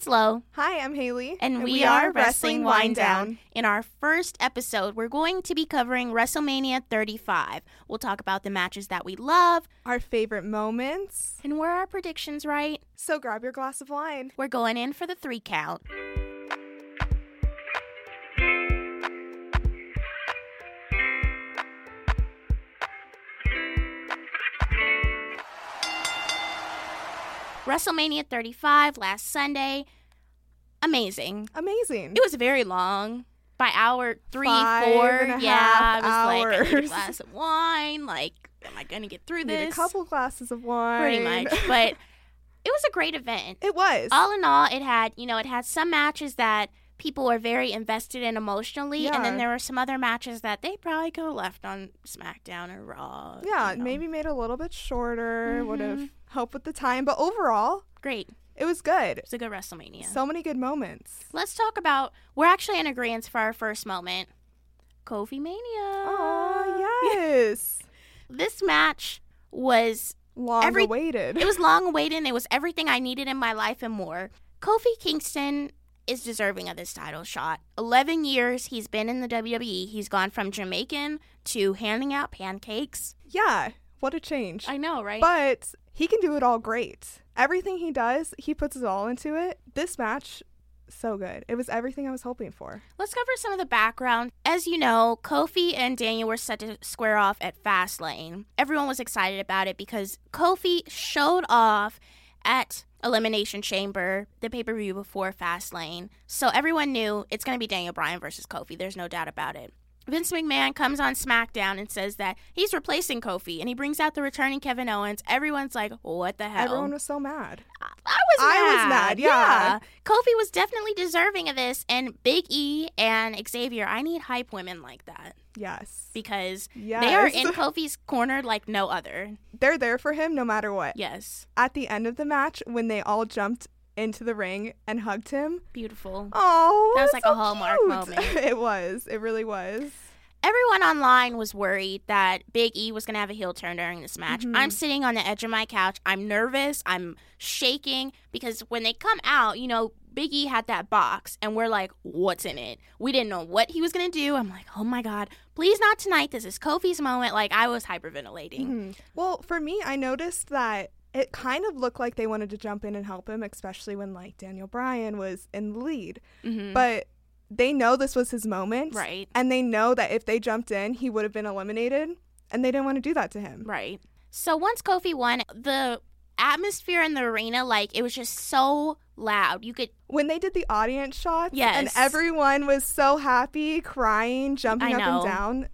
it's Lo. Hi, I'm Hayleigh. And, we, are Wrestling Winedown. In our first episode, we're going to be covering WrestleMania 35. We'll talk about the matches that we love, Our favorite moments. and were our predictions right? So grab your glass of wine. We're going in for the three count. WrestleMania 35 last Sunday. Amazing. Amazing. It was very long. By hour three, Five four, yeah, I was like, I need a glass of wine. Like, am I gonna get through Need this? a couple glasses of wine. Pretty much, but it was a great event. it was. All in all, it had you know it had some matches that people were very invested in emotionally, and then there were some other matches that they probably could have left on SmackDown or Raw. yeah, you know. maybe made a little bit shorter. Would have mm-hmm. Helped with the time, but overall, great. it was good. It was a good WrestleMania. So many good moments. Let's talk about. We're actually in agreement for our first moment. Kofi Mania. Oh yes. This match was Long Every- awaited. it was long awaited. It was everything I needed in my life and more. Kofi Kingston is deserving of this title shot. 11 years he's been in the WWE. He's gone from Jamaican to handing out pancakes. yeah. What a change. I know, right? But he can do it all great. Everything he does, he puts his all into it. This match, so good. It was everything I was hoping for. Let's cover some of the background. As you know, Kofi and Daniel were set to square off at Fastlane. Everyone was excited about it because Kofi showed off at Elimination Chamber, the pay per view before Fastlane. So everyone knew it's going to be Daniel Bryan versus Kofi. There's no doubt about it. Vince McMahon comes on SmackDown and says that he's replacing Kofi and he brings out the returning Kevin Owens. Everyone's like, what the hell? Everyone was so mad. I was mad. I was mad, yeah. Kofi was definitely deserving of this, and Big E and Xavier. I need hype women like that Yes. because Yes. they are in Kofi's corner like no other. They're there for him no matter what. Yes, At the end of the match, when they all jumped into the ring and hugged him, beautiful. oh, That was like so a Hallmark cute. moment. it was. It really was. Everyone online was worried that Big E was going to have a heel turn during this match. Mhm. I'm sitting on the edge of my couch. I'm nervous. I'm shaking because when they come out, you know, Big E had that box and we're like, what's in it? We didn't know what he was going to do. I'm like, oh my God, please not tonight. This is Kofi's moment. Like, I was hyperventilating. Mhm. Well, for me, I noticed that it kind of looked like they wanted to jump in and help him, especially when like Daniel Bryan was in the lead. Mhm. But they know this was his moment, Right. And they know that if they jumped in, he would have been eliminated, and they didn't want to do that to him. Right. So once Kofi won, the atmosphere in the arena, like, it was just so loud. You could, When they did the audience shots, yes. and everyone was so happy, crying, jumping up and down.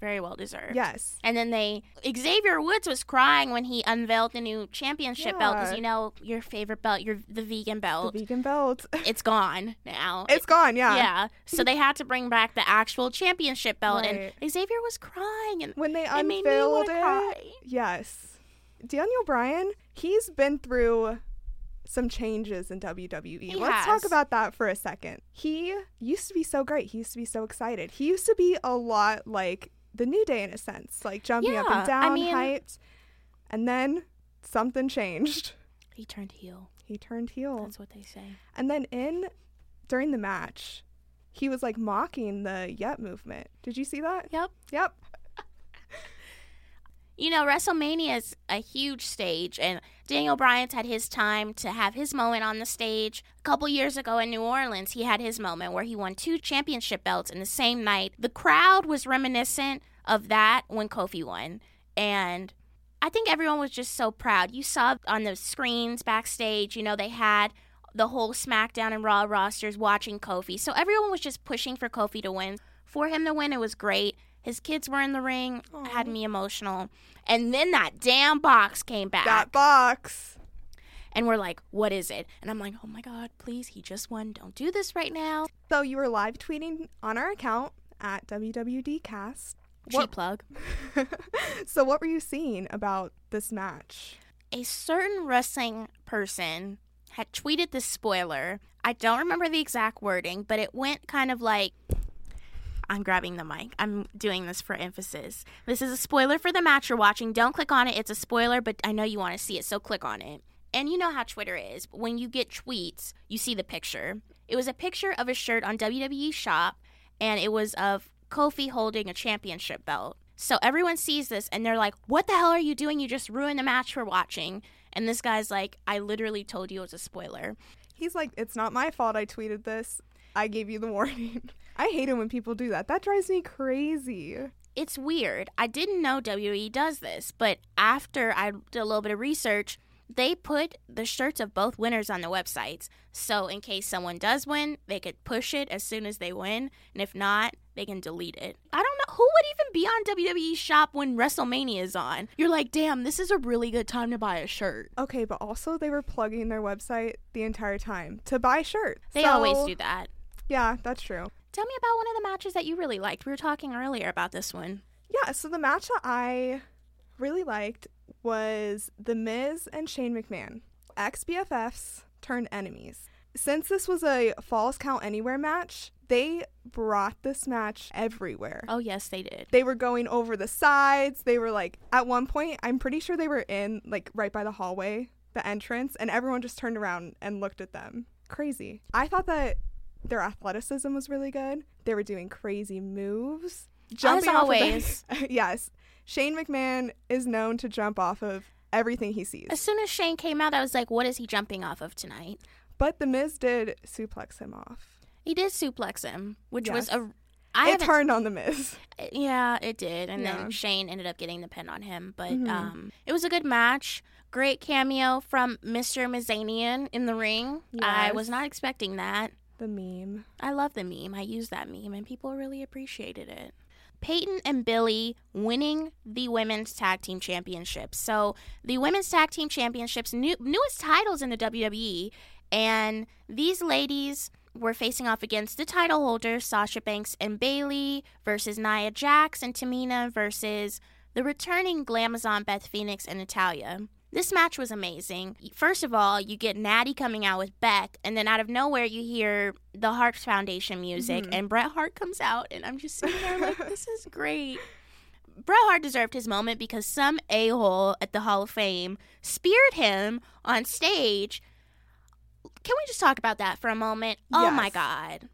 Very well deserved. Yes. And then they Xavier Woods was crying when he unveiled the new championship belt because you know your favorite belt, your the vegan belt. The vegan belt. it's gone now. it's gone, yeah. yeah. So they had to bring back the actual championship belt, Right. and Xavier was crying, and When they it unveiled it. cry. Yes. Daniel Bryan, he's been through some changes in WWE. He Let's has. talk about that for a second. He used to be so great. He used to be so excited. He used to be a lot like the New Day in a sense, like jumping up Yeah, and I down, mean- hyped. And then something changed. He turned heel. He turned heel. That's what they say. And then in during the match, he was like mocking the Yep movement. Did you see that? Yep. Yep. You know, WrestleMania is a huge stage, and Daniel Bryan's had his time to have his moment on the stage. A couple years ago in New Orleans, he had his moment where he won two championship belts in the same night. The crowd was reminiscent of that when Kofi won, and I think everyone was just so proud. You saw on the screens backstage, you know, they had the whole SmackDown and Raw rosters watching Kofi. So everyone was just pushing for Kofi to win. For him to win, it was great. His kids were in the ring, had me emotional. And then that damn box came back. That box. and we're like, what is it? And I'm like, oh my God, please, he just won. Don't do this right now. So you were live tweeting on our account at WWDcast. What- plug. so what were you seeing about this match? A certain wrestling person had tweeted this spoiler. I don't remember the exact wording, but it went kind of like I'm grabbing the mic. I'm doing this for emphasis. This is a spoiler for the match you're watching. Don't click on it. It's a spoiler, but I know you want to see it, so click on it. And you know how Twitter is. When you get tweets, you see the picture. It was a picture of a shirt on WWE Shop, and it was of Kofi holding a championship belt. So everyone sees this and they're like, What the hell are you doing? You just ruined the match for watching. And this guy's like, I literally told you it was a spoiler. He's like, it's not my fault I tweeted this. I gave you the warning. I hate it when people do that. That drives me crazy. It's weird. I didn't know WWE does this, but after I did a little bit of research, they put the shirts of both winners on the websites. So in case someone does win, they could push it as soon as they win, and if not, they can delete it. I don't know who would even be on WWE shop when WrestleMania is on. You're like, "Damn, this is a really good time to buy a shirt." Okay, but also they were plugging their website the entire time to buy shirts. They So- always do that. Yeah, that's true. Tell me about one of the matches that you really liked. We were talking earlier about this one. Yeah, so the match that I really liked was The Miz and Shane McMahon, ex BFFs turned enemies. Since this was a Falls Count Anywhere match, they brought this match everywhere. Oh, yes, they did. They were going over the sides. They were like, at one point, I'm pretty sure they were in, like, right by the hallway, the entrance, and everyone just turned around and looked at them. Crazy. I thought that their athleticism was really good. They were doing crazy moves. jumping off of the- always. yes. Shane McMahon is known to jump off of everything he sees. As soon as Shane came out, I was like, what is he jumping off of tonight? But The Miz did suplex him off. He did suplex him, which was Yes. a. I it turned on The Miz. Yeah, it did. And Yeah. then Shane ended up getting the pin on him. But Mhm. um, it was a good match. Great cameo from Mr. Mizanin in the ring. I was not expecting that. The meme. I love the meme. I use that meme, and people really appreciated it. Peyton and Billie winning the women's tag team championships. So the women's tag team championships, new, newest titles in the WWE, and these ladies were facing off against the title holders Sasha Banks and Bayley versus Nia Jax and Tamina versus the returning Glamazon Beth Phoenix and Natalya. This match was amazing. First of all, you get Natty coming out with Beck, and then out of nowhere, you hear the Hearts Foundation music, Mhm. and Bret Hart comes out, and I'm just sitting there like, this is great. Bret Hart deserved his moment because some a hole at the Hall of Fame speared him on stage. Can we just talk about that for a moment? Oh my God.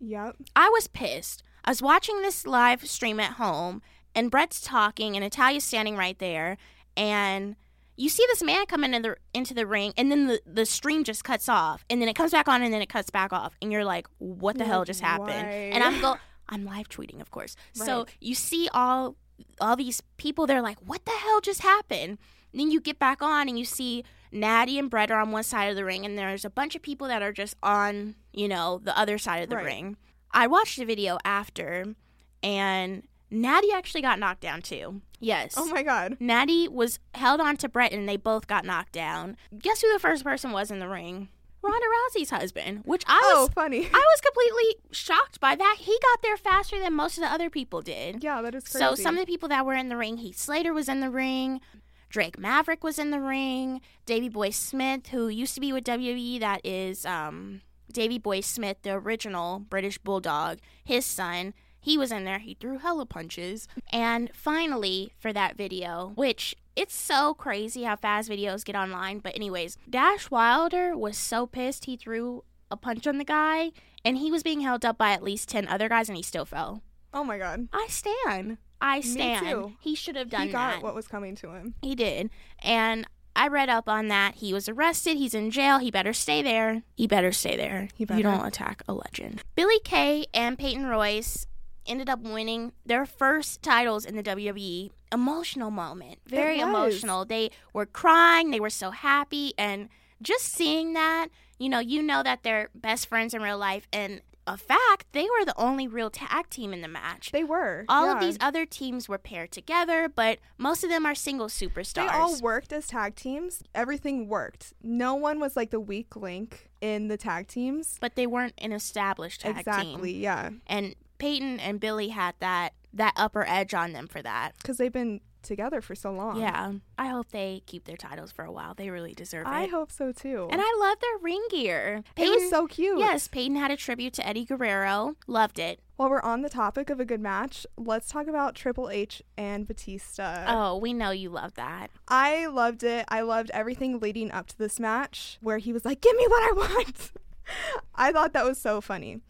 Yep. I was pissed. I was watching this live stream at home, and Bret's talking, and Natalya's standing right there, and you see this man come into the into the ring, and then the, the stream just cuts off, and then it comes back on, and then it cuts back off, and you're like, "What the You're hell just happened?" "Why?" And I'm go, I'm live tweeting, of course. So you see all all these people, they're like, "What the hell just happened?" And then you get back on, and you see Natty and Bret are on one side of the ring, and there's a bunch of people that are just on, you know, the other side of the Right. ring. I watched the video after, and Natty actually got knocked down too. Yes. Oh my god. Natty was held on to Bret, and they both got knocked down. Guess who the first person was in the ring? Ronda Rousey's husband, which I Oh, was. funny. I was completely shocked by that. He got there faster than most of the other people did. yeah, that is crazy. So some of the people that were in the ring, Heath Slater was in the ring, Drake Maverick was in the ring, Davey Boy Smith, who used to be with WWE, that is um, Davey Boy Smith, the original British Bulldog, his son. He was in there. He threw hella punches. And finally, for that video, which it's so crazy how fast videos get online. But, anyways, Dash Wilder was so pissed he threw a punch on the guy, and he was being held up by at least 10 other guys, and he still fell. oh my god. I stand. I stand. too. He should have done that. he got that. what was coming to him. He did. And I read up on that. He was arrested. He's in jail. He better stay there. He better stay there. He You don't attack a legend. Billie Kay and Peyton Royce ended up winning their first titles in the WWE. Emotional moment. Very emotional. They were crying. They were so happy. And just seeing that, you know, you know that they're best friends in real life. And a fact, they were the only real tag team in the match. They were. All of these other teams were paired together, but most of them are single superstars. They all worked as tag teams. Everything worked. No one was like the weak link in the tag teams. but they weren't an established tag exactly. team. Exactly, yeah. And Peyton and Billie had that that upper edge on them for that. Because they've been together for so long. Yeah. I hope they keep their titles for a while. They really deserve I it. I hope so too. and I love their ring gear. it was so cute. Yes, Peyton had a tribute to Eddie Guerrero. Loved it. While we're on the topic of a good match, let's talk about Triple H and Batista. Oh, we know you love that. I loved it. I loved everything leading up to this match where he was like, Give me what I want. I thought that was so funny.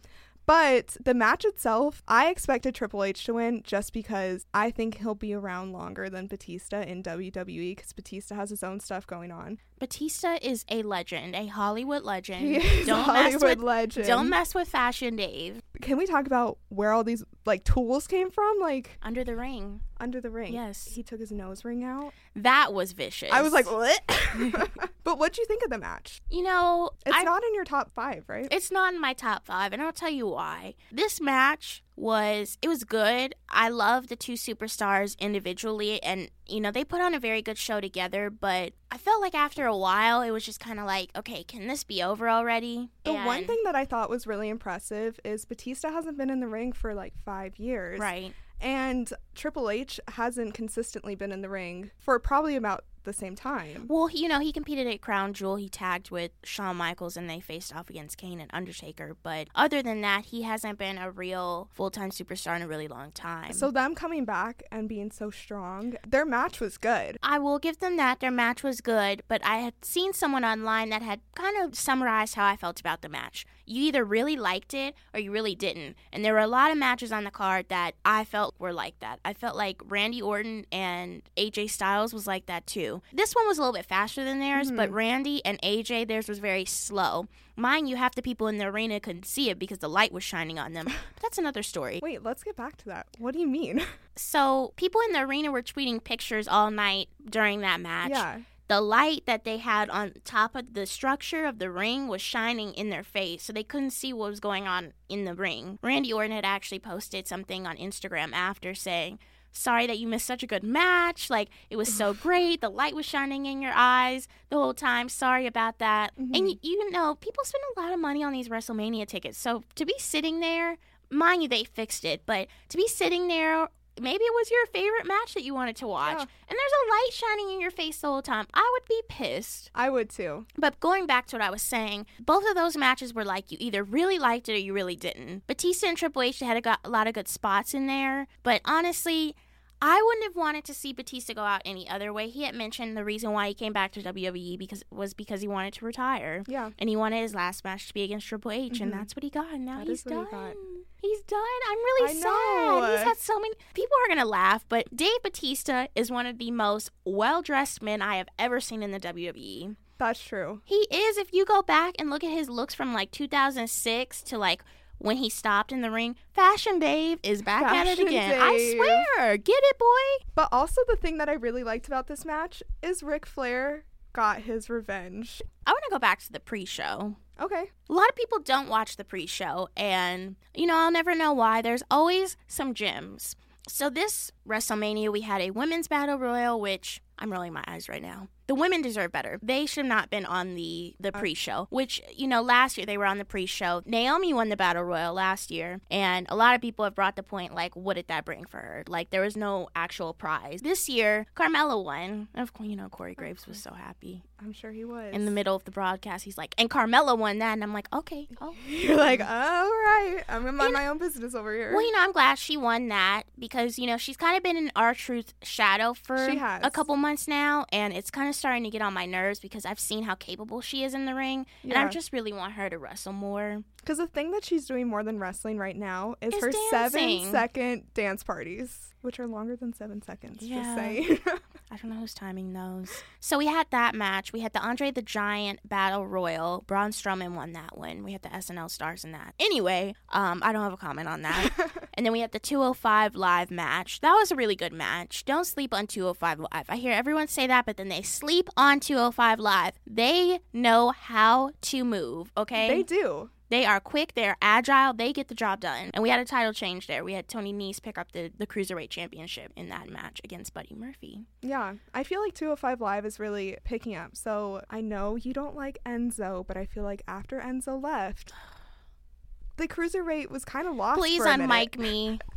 But the match itself, I expected Triple H to win just because I think he'll be around longer than Batista in WWE because Batista has his own stuff going on. Batista is a legend, a Hollywood legend. He is don't Hollywood mess with legend. don't mess with Fashion Dave Can we talk about where all these like tools came from? Like under the ring. under the ring. Yes. He took his nose ring out. That was vicious. I was like, what? but what do you think of the match? you know, It's I not in your top five, right? It's not in my top five, and I'll tell you why. This match was it was good. I love the two superstars individually, and you know they put on a very good show together. But I felt like after a while, it was just kind of like, okay, can this be over already? the one thing that I thought was really impressive is Batista hasn't been in the ring for like five years. right? And Triple H hasn't consistently been in the ring for probably about the same time. Well, he- you know, he competed at Crown Jewel. He tagged with Shawn Michaels, and they faced off against Kane and Undertaker. But other than that, he hasn't been a real full time superstar in a really long time. So them coming back and being so strong, their match was good. I will give them that. Their match was good, but I had seen someone online that had kind of summarized how I felt about the match. You either really liked it or you really didn't. And there were a lot of matches on the card that I felt were like that. I felt like Randy Orton and AJ Styles was like that too. This one was a little bit faster than theirs, but mm-hmm. Randy and AJ, theirs was very slow. Mine, you half the people in the arena couldn't see it because the light was shining on them. But that's another story. Wait, let's get back to that. What do you mean? So people in the arena were tweeting pictures all night during that match yeah. The light that they had on top of the structure of the ring was shining in their face, so they couldn't see what was going on in the ring. Randy Orton had actually posted something on Instagram after saying, Sorry that you missed such a good match. Like, it was so great. The light was shining in your eyes the whole time. Sorry about that. And y- mm-hmm. you know, people spend a lot of money on these WrestleMania tickets. So to be sitting there, mind you, they fixed it, but to be sitting there, maybe it was your favorite match that you wanted to watch, Yeah. and there's a light shining in your face the whole time. I would be pissed. I would too. But going back to what I was saying, both of those matches were like you either really liked it or you really didn't. Batista and Triple H had a, got a lot of good spots in there, but honestly, I wouldn't have wanted to see Batista go out any other way. He had mentioned the reason why he came back to WWE because was because he wanted to retire. Yeah. And he wanted his last match to be against Triple H, and Mhm. that's what he got. And now That he's done. he. He's done. I'm really I sad. know. He's had so many. People are gonna laugh, but Dave Batista is one of the most well dressed men I have ever seen in the WWE. That's true. He is. If you go back and look at his looks from like 2006 to like when he stopped in the ring, Fashion Dave is back at it Fashion again. I swear. Get it, boy. But also the thing that I really liked about this match is Ric Flair got his revenge. I want to go back to the pre-show. Okay. A lot of people don't watch the pre show, and you know, I'll never know why. There's always some gems. So, this WrestleMania, we had a women's battle royal, which I'm rolling my eyes right now. The women deserve better. They should have not been on the, the uh, pre show, which, you know, last year they were on the pre show. Naomi won the battle royal last year, and a lot of people have brought the point, like, what did that bring for her? Like, there was no actual prize. This year, Carmella won. Of course, you know, Corey Graves was so happy. I'm sure he was. In the middle of the broadcast, he's like, and Carmella won that. And I'm like, okay. Oh, You're like, all right. I'm in my, my own business over here. Well, you know, I'm glad she won that because, you know, she's kind of been in R-Truth shadow for a couple months now. And it's kind of starting to get on my nerves because I've seen how capable she is in the ring. And I just really want her to wrestle more. Because the thing that she's doing more than wrestling right now is her seven dancing. second dance parties, which are longer than seven seconds. Yeah. Just saying. I don't know who's timing those. So we had that match. We had the Andre the Giant Battle Royal. Braun Strowman won that one. We had the SNL stars in that. Anyway, um, I don't have a comment on that. and then we had the 205 Live match. That was a really good match. Don't sleep on 205 Live. I hear everyone say that, but then they sleep on 205 Live. They know how to move, okay? they do. They are quick, they're agile, they get the job done. And we had a title change there. We had Tony Nese pick up the, the Cruiserweight Championship in that match against Buddy Murphy. Yeah. I feel like 205 Live is really picking up. So I know you don't like Enzo, but I feel like after Enzo left, the cruiserweight was kind of lost. Please for a minute. unmic me.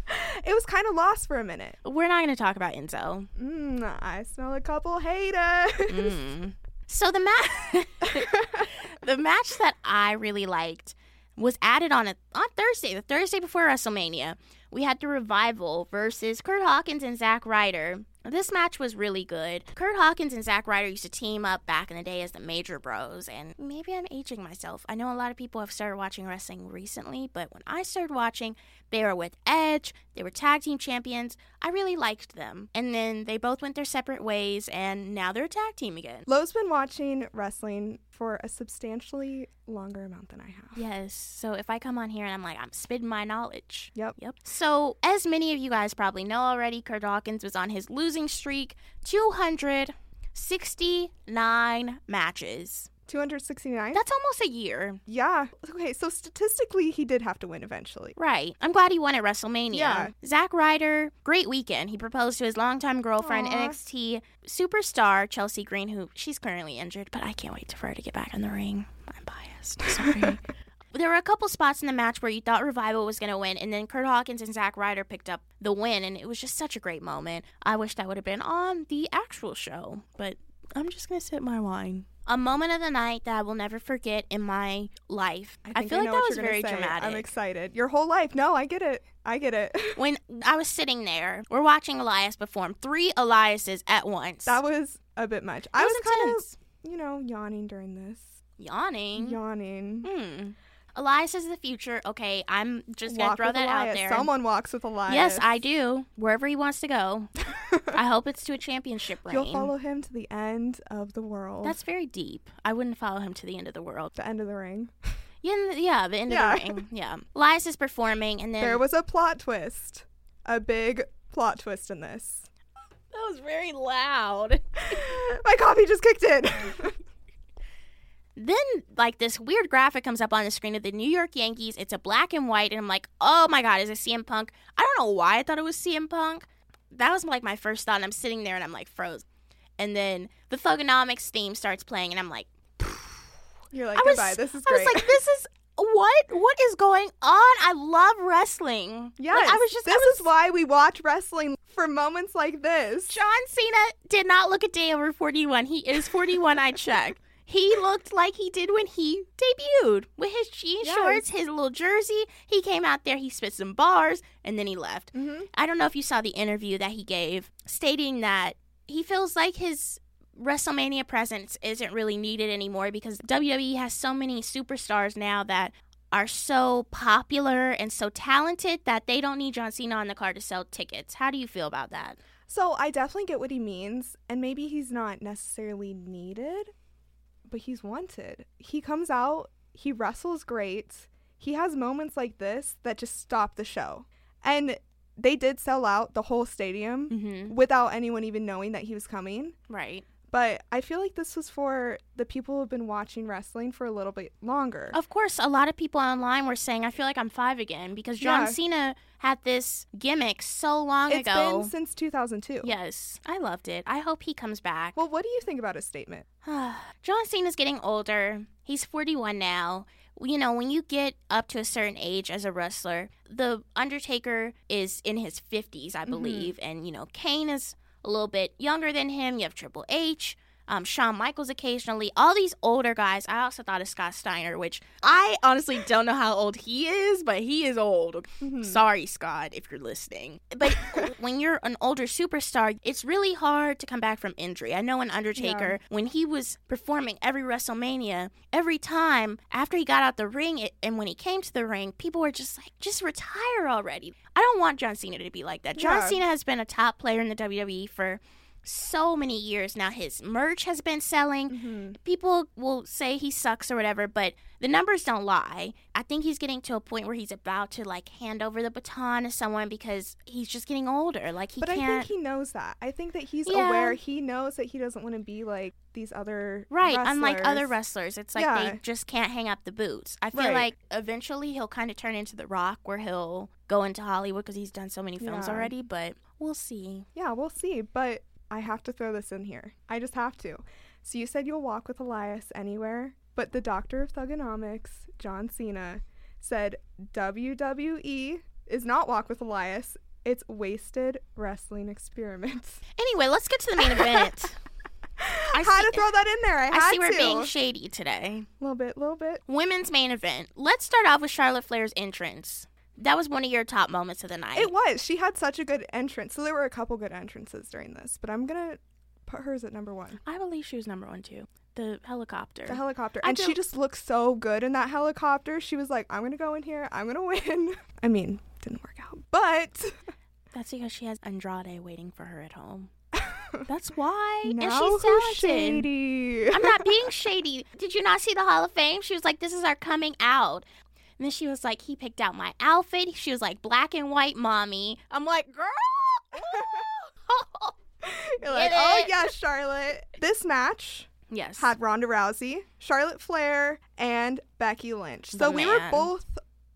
It was kind of lost for a minute. We're not going to talk about Enzo. Mm, I smell a couple haters. Mm. So the match, the match that I really liked, was added on a, on Thursday, the Thursday before WrestleMania. We had the revival versus Curt Hawkins and Zack Ryder. This match was really good. Curt Hawkins and Zack Ryder used to team up back in the day as the Major Bros, and maybe I'm aging myself. I know a lot of people have started watching wrestling recently, but when I started watching, they were with Edge, they were tag team champions. I really liked them. And then they both went their separate ways, and now they're a tag team again. Lo's been watching wrestling for a substantially longer amount than I have. Yes. So if I come on here and I'm like, I'm spitting my knowledge. Yep. Yep. So, as many of you guys probably know already, Curt Hawkins was on his losing streak 269 matches. 269? That's almost a year. Yeah. Okay, so statistically, he did have to win eventually. Right. I'm glad he won at WrestleMania. Yeah. Zack Ryder, great weekend. He proposed to his longtime girlfriend, Aw. NXT superstar Chelsea Green, who she's currently injured, but I can't wait for her to get back in the ring. I'm biased. Sorry. there were a couple spots in the match where you thought Revival was going to win, and then Curt Hawkins and Zack Ryder picked up the win, and it was just such a great moment. I wish that would have been on the actual show, but I'm just going to sip my wine. A moment of the night that I will never forget in my life. I, think feel like know that was very say. dramatic. I'm excited. Your whole life. No, I get it. I get it. when I was sitting there, we're watching Elias perform three Eliases at once. that was a bit much. I That was kind of, you know, yawning during this. yawning. Yawning. Hmm. Elias is the future. Okay, I'm just gonna throw that out there. Someone walks with Elias. Yes, I do. Wherever he wants to go. I hope it's to a championship reign. You'll follow him to the end of the world. That's very deep. I wouldn't follow him to the end of the world. the end of the ring. Yeah, yeah, the end Yeah. of the ring. Yeah. Elias is performing, and then There was a plot twist. A big plot twist in this. that was very loud. My coffee just kicked in. Then like this weird graphic comes up on the screen of the New York Yankees. It's a black and white, and I'm like, oh my god, is it CM Punk? I don't know why I thought it was CM Punk. That was like my first thought. And I'm sitting there and I'm like froze. And then the Thuganomics theme starts playing, and I'm like, You're like, I was, goodbye. This is Great. I was like, this is what? What is going on? I love wrestling. Yeah, Like, I was just. this was, is why we watch wrestling for moments like this. John Cena did not look a day over 41. He is 41. I checked. He looked like he did when he debuted with his jean Yes. shorts, his little jersey. He came out there, he spit some bars, and then he left. hmm I don't know if you saw the interview that he gave stating that he feels like his WrestleMania presence isn't really needed anymore because WWE has so many superstars now that are so popular and so talented that they don't need John Cena on the card to sell tickets. How do you feel about that? So I definitely get what he means, and maybe he's not necessarily needed, but he's wanted. He comes out, he wrestles great. He has moments like this that just stop the show. And they did sell out the whole stadium Mm-hmm. without anyone even knowing that he was coming. Right. But I feel like this was for the people who've been watching wrestling for a little bit longer. Of course, a lot of people online were saying, I feel like I'm five again because John Yeah. Cena had this gimmick so long It's ago. It's been since 2002. yes, I loved it. I hope he comes back. Well, what do you think about his statement? John Cena's getting older. He's 41 now. You know, when you get up to a certain age as a wrestler, the Undertaker is in his 50s, I mm-hmm. believe. And, you know, Kane is a little bit younger than him. You have Triple H, um, Shawn Michaels occasionally. All these older guys. I also thought of Scott Steiner, which I honestly don't know how old he is, but he is old. Mhm. Sorry, Scott, if you're listening. But when you're an older superstar, it's really hard to come back from injury. I know an Undertaker, when he was performing every WrestleMania, every time after he got out the ring it, and when he came to the ring, people were just like, just retire already. I don't want John Cena to be like that. John Yeah. Cena has been a top player in the WWE for so many years now. His merch has been selling Mhm. people will say he sucks or whatever, but the numbers don't lie. I think he's getting to a point where he's about to like hand over the baton to someone because he's just getting older. Like he But I can't. think he knows that. I think that he's Yeah. aware. He knows that he doesn't want to be like these other Right, unlike other wrestlers. wrestlers, it's like Yeah. they just can't hang up the boots. I feel Right. like eventually he'll kind of turn into The Rock, where he'll go into Hollywood because he's done so many films Yeah. already. But we'll see. Yeah, we'll see. But I have to throw this in here. I just have to. So you said you'll walk with Elias anywhere, but the doctor of thuganomics, John Cena, said WWE is not walk with Elias. It's wasted wrestling experiments. Anyway, let's get to the main event. I had see- to throw that in there. I, I see we're to. being shady today. a little bit, a little bit. Women's main event. Let's start off with Charlotte Flair's entrance. That was one of your top moments of the night. It was. She had such a good entrance. So there were a couple good entrances during this, but I'm gonna put hers at number one. I believe she was number one too. The helicopter. The helicopter, I and she just looked so good in that helicopter. She was like, "I'm gonna go in here. I'm gonna win." I mean, didn't work out, but That's because she has Andrade waiting for her at home. That's why. now and she's who's talented. shady? I'm not being shady. Did you not see the Hall of Fame? She was like, "This is our coming out." And then she was like, "He picked out my outfit." She was like, "Black and white, mommy." I'm like, "Girl." You're like, "Oh it." yeah, Charlotte." This match yes. had Ronda Rousey, Charlotte Flair, and Becky Lynch. The So we were both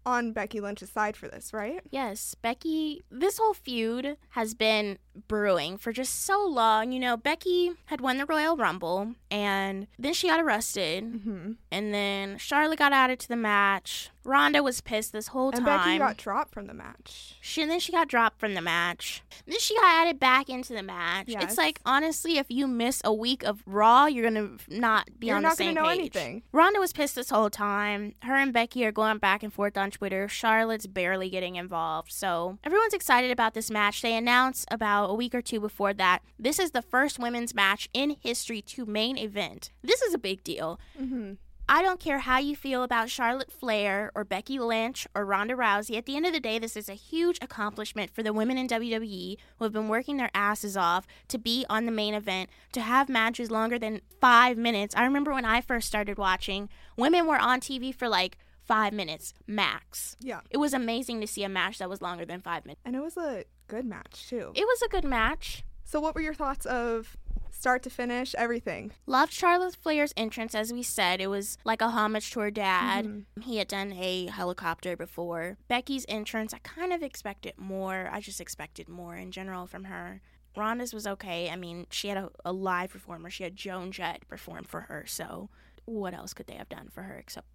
on Becky Lynch's side for this, right? Yes, Becky, this whole feud has been brewing for just so long. You know, Becky had won the Royal Rumble and then she got arrested. Mm-hmm. And then Charlotte got added to the match. Ronda was pissed this whole And time. Becky got dropped from the match. she, and then she got dropped from the match. Then she got added back into the match. Yes. It's like, honestly, if you miss a week of Raw, you're going to not be You're on not the same gonna know page. anything. Ronda was pissed this whole time. Her and Becky are going back and forth on Twitter. Charlotte's barely getting involved. So everyone's excited about this match. They announced about a week or two before that this is the first women's match in history to main event. This is a big deal. Mm-hmm. I don't care how you feel about Charlotte Flair or Becky Lynch or Ronda Rousey. At the end of the day, this is a huge accomplishment for the women in WWE who have been working their asses off to be on the main event, to have matches longer than five minutes. I remember when I first started watching, women were on TV for like five minutes max. Yeah. It was amazing to see a match that was longer than five minutes. And it was a good match too. It was a good match. So what were your thoughts of start to finish, everything? Loved Charlotte Flair's entrance, as we said. It was like a homage to her dad. Mhm. He had done a helicopter before. Becky's entrance, I kind of expected more. I just expected more in general from her. Ronda's was okay. I mean, she had a, a live performer. She had Joan Jett perform for her. So, what else could they have done for her except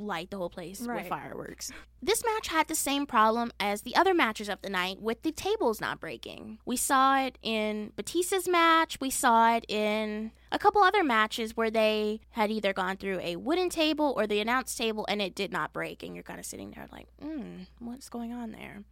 light the whole place Right. with fireworks? This match had the same problem as the other matches of the night with the tables not breaking. We saw it in Batista's match. We saw it in a couple other matches where they had either gone through a wooden table or the announce table and it did not break. And you're kind of sitting there like, hmm, what's going on there?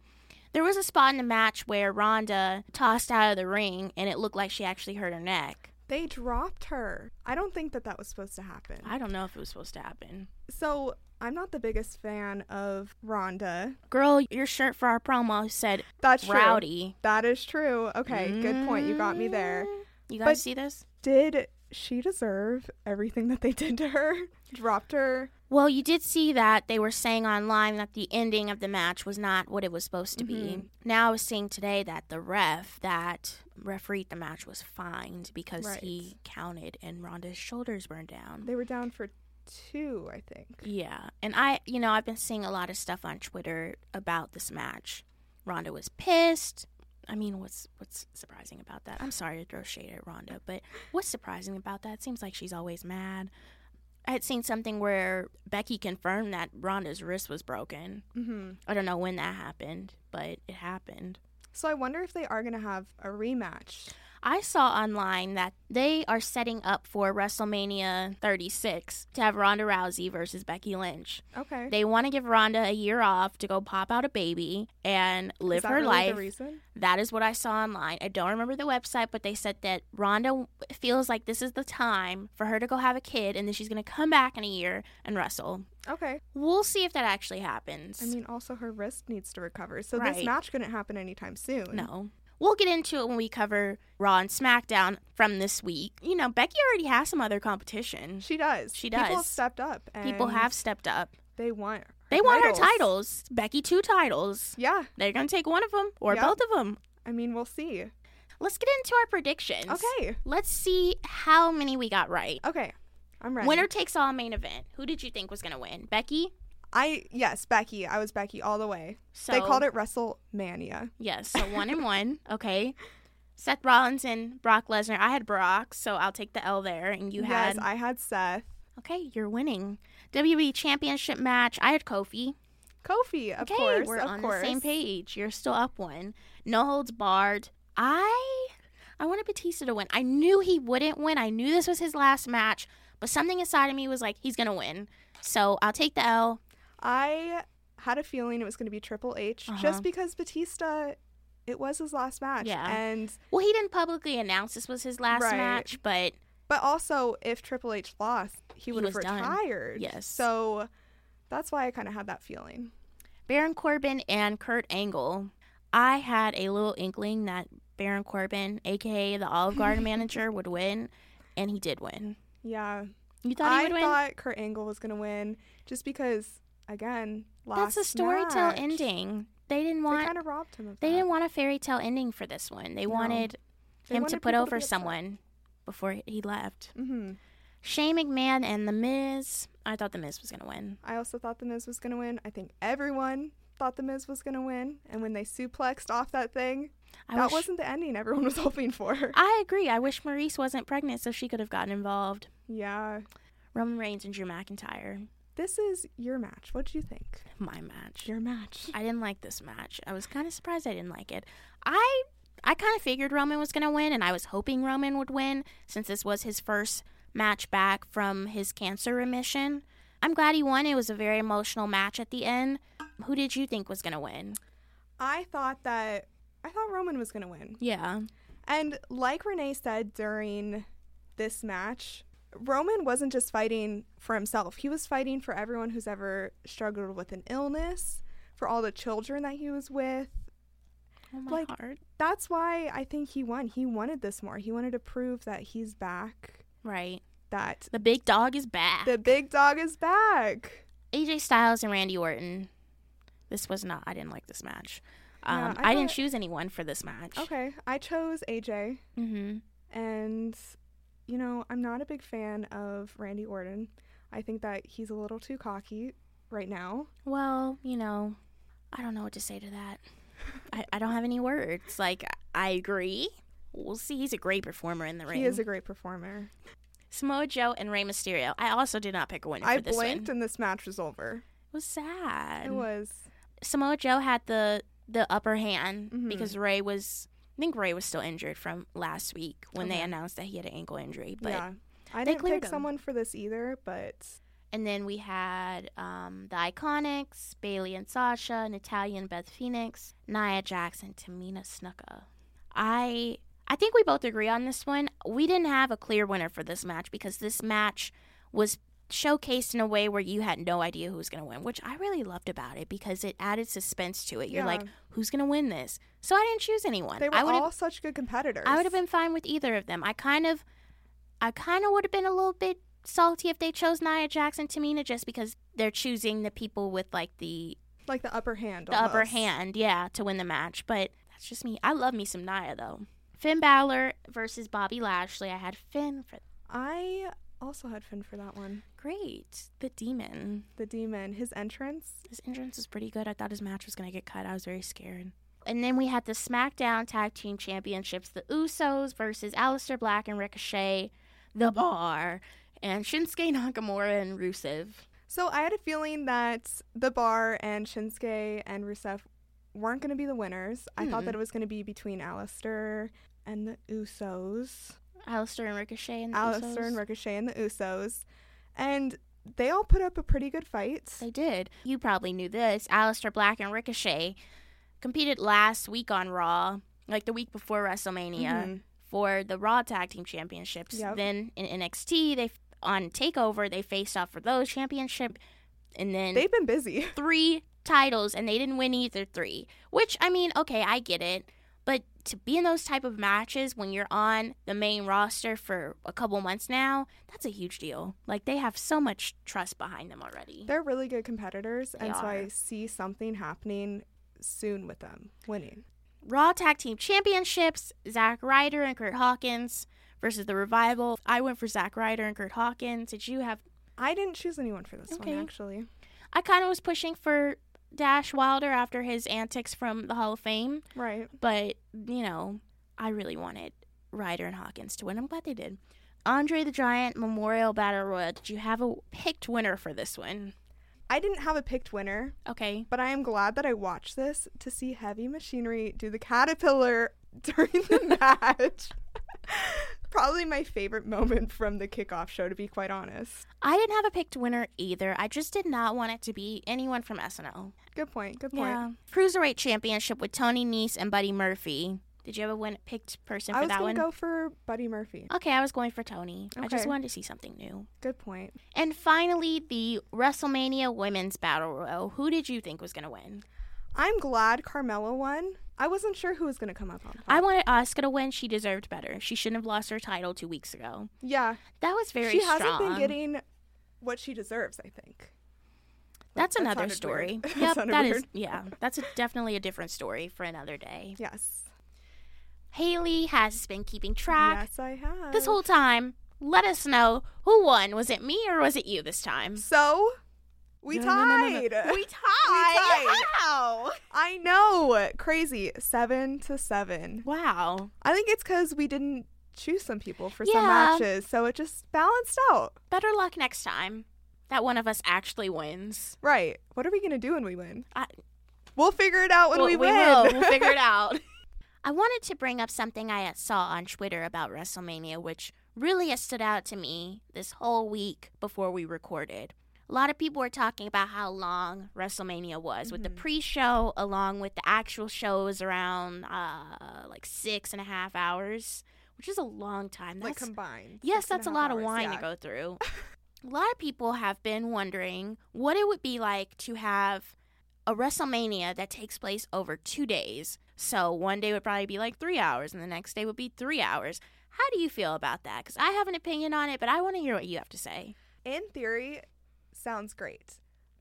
There was a spot in the match where Ronda tossed out of the ring and it looked like she actually hurt her neck. They dropped her. I don't think that that was supposed to happen. I don't know if it was supposed to happen. So I'm not the biggest fan of Ronda. Girl, your shirt for our promo said That's true. rowdy. That is true. Okay, good point. You got me there. Mm. You guys But- see this? Did she deserve everything that they did to her? Dropped her. Well, you did see that they were saying online that the ending of the match was not what it was supposed to be. Mhm. Now I was seeing today that the ref that refereed the match was fined because Right. he counted and Ronda's shoulders burned down. They were down for two, I think. Yeah, and I, you know, I've been seeing a lot of stuff on Twitter about this match. Ronda was pissed. I mean, what's what's surprising about that? I'm sorry to throw shade at Ronda, but what's surprising about that? It seems like she's always mad. I had seen something where Becky confirmed that Ronda's wrist was broken. hmm I don't know when that happened, but it happened. So I wonder if they are going to have a rematch. I saw online that they are setting up for WrestleMania 36 to have Ronda Rousey versus Becky Lynch. Okay. They want to give Ronda a year off to go pop out a baby and live her really life. The reason? That is what I saw online. I don't remember the website, but they said that Ronda feels like this is the time for her to go have a kid and then she's going to come back in a year and wrestle. Okay. We'll see if that actually happens. I mean, also her wrist needs to recover, so Right. this match couldn't happen anytime soon. no. We'll get into it when we cover Raw and SmackDown from this week. You know, Becky already has some other competition. She does. She does. People have stepped up. And People have stepped up. They want. Her They want her titles. titles. Becky, two titles. Yeah. They're going to take one of them or Yep. both of them. I mean, we'll see. Let's get into our predictions. Okay. Let's see how many we got right. Okay. I'm ready. Winner takes all main event. Who did you think was going to win? Becky? I yes, Becky. I was Becky all the way. So they called it WrestleMania. Yes, so one and one. Okay. Seth Rollins and Brock Lesnar. I had Brock, so I'll take the L there. And you yes, had Yes, I had Seth. Okay, you're winning. WWE Championship match. I had Kofi. Kofi, of okay, course. we're of on course. the same page. You're still up one. No holds barred. I I wanted Batista to win. I knew he wouldn't win. I knew this was his last match, but something inside of me was like, he's gonna win. So I'll take the L. I had a feeling it was going to be Triple H Uh-huh. just because Batista, it was his last match. Yeah. And Well, he didn't publicly announce this was his last Right. match, but but also if Triple H lost, he would have was done. retired. Yes. So that's why I kind of had that feeling. Baron Corbin and Kurt Angle. I had a little inkling that Baron Corbin, aka the Olive Garden manager, would win, and he did win. Yeah. You thought he I would win? thought Kurt Angle was going to win just because, again, last That's a story tale ending. They didn't They want kind of robbed him of they that. didn't want a fairy tale ending for this one. They No. wanted They him to wanted put people over be upset. someone before he left. hmm Shane McMahon and The Miz. I thought The Miz was gonna win. I also thought The Miz was going to win. I think everyone thought The Miz was going to win. And when they suplexed off that thing, I that wish, wasn't the ending everyone was hoping for. I agree. I wish Maryse wasn't pregnant so she could have gotten involved. yeah. Roman Reigns and Drew McIntyre. This is your match. What do you think? My match. Your match. I didn't like this match. I was kind of surprised I didn't like it. I I kind of figured Roman was going to win and I was hoping Roman would win since this was his first match back from his cancer remission. I'm glad he won. It was a very emotional match at the end. Who did you think was going to win? I thought that I thought Roman was going to win. Yeah. And like Renee said during this match, Roman wasn't just fighting for himself. He was fighting for everyone who's ever struggled with an illness, for all the children that he was with. Oh my Like- heart. That's why I think he won. He wanted this more. He wanted to prove that he's back, Right. that The big dog is back. the big dog is back. AJ Styles and Randy Orton. This was not I didn't like this match. Yeah, Um, I I, didn't choose anyone for this match. Okay, I chose AJ. Mm-hmm. And, you know, I'm not a big fan of Randy Orton. I think that he's a little too cocky right now. Well, you know, I don't know what to say to that. I, I don't have any words. Like, I agree. We'll see. He's a great performer in the ring. He is a great performer. Samoa Joe and Rey Mysterio. I also did not pick a winner I for this blinked one. and this match was over. It was sad. It was. Samoa Joe had the the upper hand Mhm. because Rey was. I think Rey was still injured from last week when they announced that he had an ankle injury. But yeah. I they didn't cleared pick him. someone for this either, but And then we had um, the Iconics, Bayley and Sasha, Natalya and Beth Phoenix, Nia Jackson, Tamina Snuka. I I think we both agree on this one. We didn't have a clear winner for this match because this match was showcased in a way where you had no idea who was going to win, which I really loved about it because it added suspense to it. You're Yeah. like, who's going to win this? So I didn't choose anyone. they were I all such good competitors. I would have been fine with either of them. I kind of, I kind of would have been a little bit salty if they chose Nia Jackson, Tamina just because they're choosing the people with like the like the upper hand. the upper hand, yeah, to win the match. But that's just me. I love me some Nia though. Finn Balor versus Bobby Lashley. I had Finn for I also had Finn for that one. great. The Demon. The demon, his entrance. His entrance was pretty good. I thought his match was gonna get cut. I was very scared. And then we had the SmackDown Tag Team Championships: the Usos versus Aleister Black and Ricochet, The Bar, and Shinsuke Nakamura and Rusev. So I had a feeling that the bar and Shinsuke and Rusev weren't going to be the winners. I thought Hmm. that it was going to be between Aleister and the Usos. Aleister and Ricochet and the Aleister Usos. and Ricochet and the Usos. And they all put up a pretty good fight. They did. You probably knew this. Aleister Black and Ricochet competed last week on Raw, like the week before WrestleMania, Mhm. for the Raw Tag Team Championships. Yep. Then in NXT, they on Takeover they faced off for those championship, and then They've been busy. three titles and they didn't win either three. Which I mean, okay, I get it. But to be in those type of matches when you're on the main roster for a couple months now, that's a huge deal. Like they have so much trust behind them already. They're really good competitors, They and so I see something happening soon with them winning. Raw Tag Team Championships, Zack Ryder and Curt Hawkins versus the Revival. I went for Zack Ryder and Curt Hawkins. Did you have I didn't choose anyone for this Okay. one, actually. I kind of was pushing for Dash Wilder after his antics from the Hall of Fame. Right. But, you know, I really wanted Ryder and Hawkins to win. I'm glad they did. Andre the Giant Memorial Battle Royal. Did you have a picked winner for this one? I didn't have a picked winner, Okay. but I am glad that I watched this to see Heavy Machinery do the caterpillar during the match. Probably my favorite moment from the kickoff show, to be quite honest. I didn't have a picked winner either. I just did not want it to be anyone from SNL. Good point. Good point. Yeah. Cruiserweight Championship with Tony Nese and Buddy Murphy. Did you have a win- picked person for that one? I was gonna go for Buddy Murphy. Okay, I was going for Tony. I just wanted to see something new. Good point. And finally, the WrestleMania Women's Battle Royal. Who did you think was going to win? I'm glad Carmella won. I wasn't sure who was gonna come up on top. I wanted Asuka to win. She deserved better. She shouldn't have lost her title two weeks ago. yeah, That was very she strong. hasn't been getting what she deserves. I think. That's That another story. weird. Yep, sounded that is yeah. That's a, definitely a different story for another day. Yes. Hayleigh has been keeping track Yes, I have. this whole time. Let us know who won. Was it me or was it you this time? So we No, no, no, no, no. tied. We tied. tied. How? I know. Crazy. Seven to seven. Wow. I think it's because we didn't choose some people for some matches, so it just balanced out. Better luck next time. That one of us actually wins. Right. What are we gonna do when we win? I- we'll figure it out when Well, we win. will. We'll figure it out. I wanted to bring up something I saw on Twitter about WrestleMania, which really has stood out to me this whole week before we recorded. A lot of people were talking about how long WrestleMania was, with the Mhm. pre show along with the actual shows around uh, like six and a half hours, which is a long time. like That's combined. Yes, that's a lot of wine yeah. to go through. a lot of people have been wondering what it would be like to have a WrestleMania that takes place over two days. So one day would probably be like three hours, and the next day would be three hours. How do you feel about that? Because I have an opinion on it, but I want to hear what you have to say. In theory, sounds great,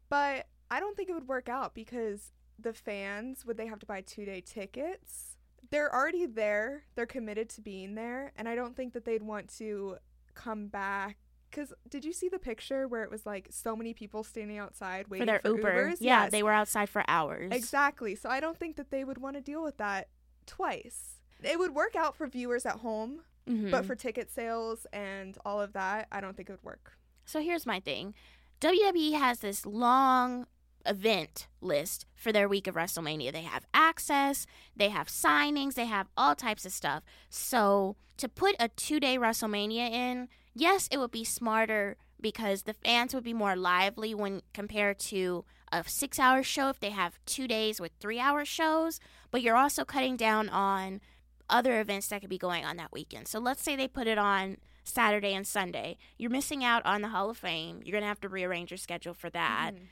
but I don't think it would work out because the fans would they have to buy two day tickets? They're already there. They're committed to being there, and I don't think that they'd want to come back. Cause did you see the picture where it was like so many people standing outside waiting for their Uber. Ubers? Yeah, Yes. they were outside for hours. Exactly. So I don't think that they would want to deal with that twice. It would work out for viewers at home, Mhm. but for ticket sales and all of that, I don't think it would work. So here's my thing WWE has this long event list for their week of WrestleMania. They have access, they have signings, they have all types of stuff. So to put a two day WrestleMania in, yes, it would be smarter because the fans would be more lively when compared to a six hour show if they have two days with three hour shows. But you're also cutting down on other events that could be going on that weekend. So let's say they put it on Saturday and Sunday. You're missing out on the Hall of Fame. You're going to have to rearrange your schedule for that. Mhm.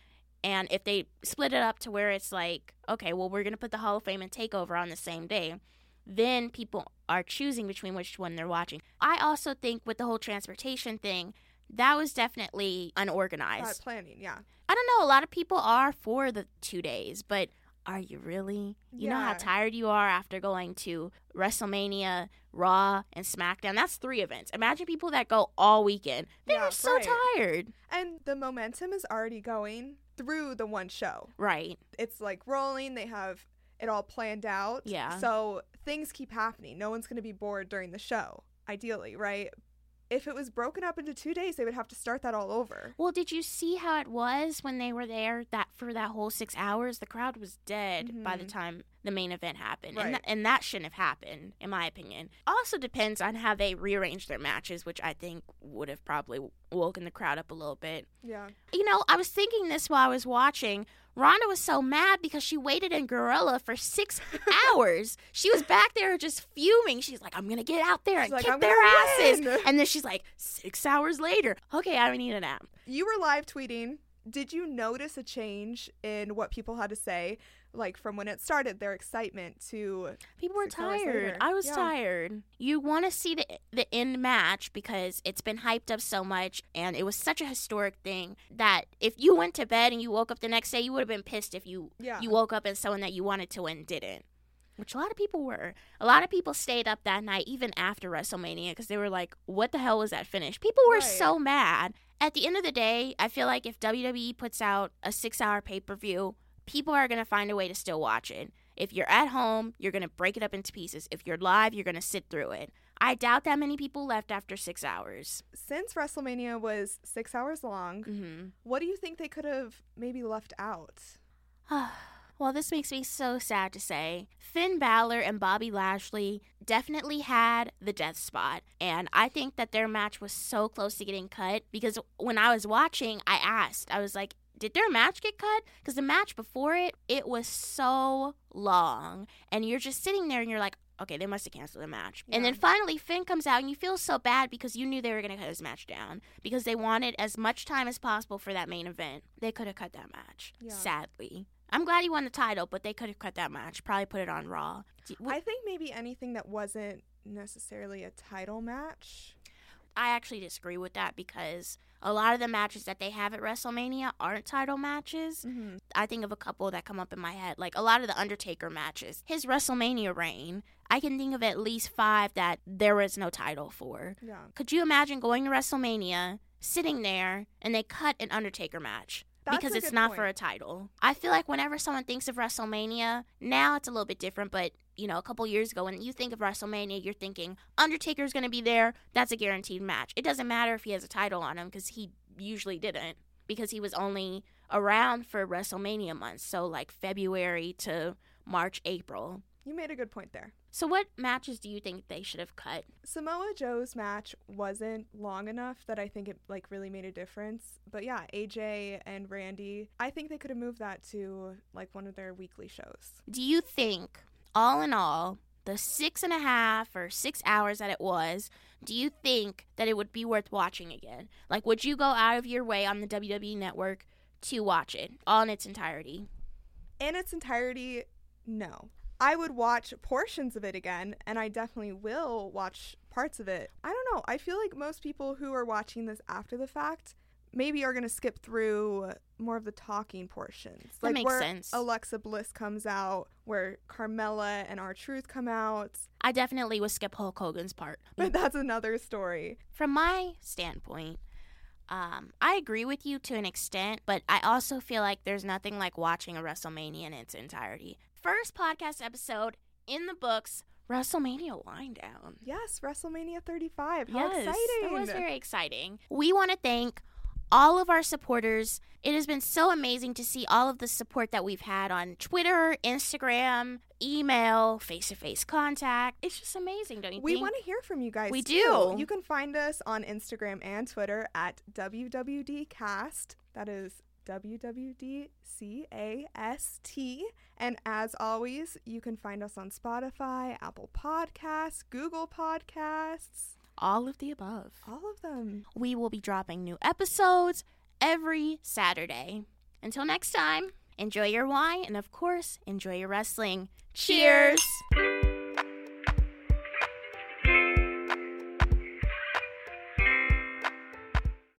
And if they split it up to where it's like, okay, well, we're going to put the Hall of Fame and Takeover on the same day, then people are choosing between which one they're watching. I also think with the whole transportation thing, that was definitely unorganized. planning, yeah. I don't know. A lot of people are for the two days, but are you really? You know how tired you are after going to WrestleMania, Raw, and SmackDown? That's three events. Imagine people that go all weekend. They're so right. tired. And the momentum is already going through the one show. Right. It's like rolling, they have it all planned out. Yeah. So things keep happening. No one's going to be bored during the show, ideally, right? If it was broken up into two days, they would have to start that all over. Well, did you see how it was when they were there that for that whole six hours? The crowd was dead by the Mhm. time the main event happened, and, Right. that, and that shouldn't have happened, in my opinion. Also depends on how they rearranged their matches, which I think would have probably woken the crowd up a little bit. Yeah. You know, I was thinking this while I was watching. Ronda was so mad because she waited in Gorilla for six hours. She was back there just fuming. She's like, I'm going to get out there and kick "I'm their asses. win." And then she's like, six hours later, okay, I need a nap. You were live tweeting. Did you notice a change in what people had to say? Like from when it started, their excitement to People were tired. I was Yeah. tired. You want to see the the end match because it's been hyped up so much and it was such a historic thing that if you went to bed and you woke up the next day, you would have been pissed if you yeah. you woke up and someone that you wanted to win didn't. Which a lot of people were. A lot of people stayed up that night even after WrestleMania because they were like, "What the hell was that finish?" People were Right. so mad. At the end of the day, I feel like if WWE puts out a six-hour pay-per-view, people are gonna find a way to still watch it. If you're at home, you're gonna break it up into pieces. If you're live, you're gonna sit through it. I doubt that many people left after six hours. Since WrestleMania was six hours long, hmm what do you think they could have maybe left out? Well, this makes me so sad to say. Finn Balor and Bobby Lashley definitely had the death spot. And I think that their match was so close to getting cut because when I was watching, I asked, I was like, did their match get cut? Because the match before it, it was so long. And you're just sitting there and you're like, okay, they must have canceled the match. And then finally, Finn comes out and you feel so bad because you knew they were going to cut his match down because they wanted as much time as possible for that main event. They could have cut that match, Yeah. sadly. I'm glad he won the title, but they could have cut that match. Probably put it on Raw. I think maybe anything that wasn't necessarily a title match. I actually disagree with that because a lot of the matches that they have at WrestleMania aren't title matches. Mm-hmm. I think of a couple that come up in my head, like a lot of the Undertaker matches. His WrestleMania reign, I can think of at least five that there was no title for. Yeah. Could you imagine going to WrestleMania, sitting there, and they cut an Undertaker match? That's because it's not for a title. I feel like whenever someone thinks of WrestleMania, now it's a little bit different, but you know, a couple years ago when you think of WrestleMania, you're thinking Undertaker's going to be there. That's a guaranteed match. It doesn't matter if he has a title on him because he usually didn't because he was only around for WrestleMania months, so like February to March, April. You made a good point there. So what matches do you think they should have cut? Samoa Joe's match wasn't long enough that I think it like really made a difference. But yeah, AJ and Randy, I think they could have moved that to like one of their weekly shows. Do you think, all in all, the six and a half or six hours that it was, do you think that it would be worth watching again? Like, would you go out of your way on the WWE network to watch it all in its entirety? In its entirety, no. I would watch portions of it again, and I definitely will watch parts of it. I don't know. I feel like most people who are watching this after the fact maybe are going to skip through more of the talking portions. That like makes where sense. Alexa Bliss comes out, where Carmella and R-Truth come out. I definitely would skip Hulk Hogan's part. But that's another story. From my standpoint, um, I agree with you to an extent, but I also feel like there's nothing like watching a WrestleMania in its entirety. First podcast episode in the books, WrestleMania Winedown. Yes, WrestleMania 35. How yes, exciting! It was very exciting. We want to thank all of our supporters. It has been so amazing to see all of the support that we've had on Twitter, Instagram, email, face to face contact. It's just amazing, don't you we think? want to hear from you guys. We too. do. You can find us on Instagram and Twitter at WWDcast. That is WWDCAST. And as always, you can find us on Spotify, Apple Podcasts, Google Podcasts, all of the above. all of them. We will be dropping new episodes every Saturday. Until next time, enjoy your wine and, of course, enjoy your wrestling. Cheers.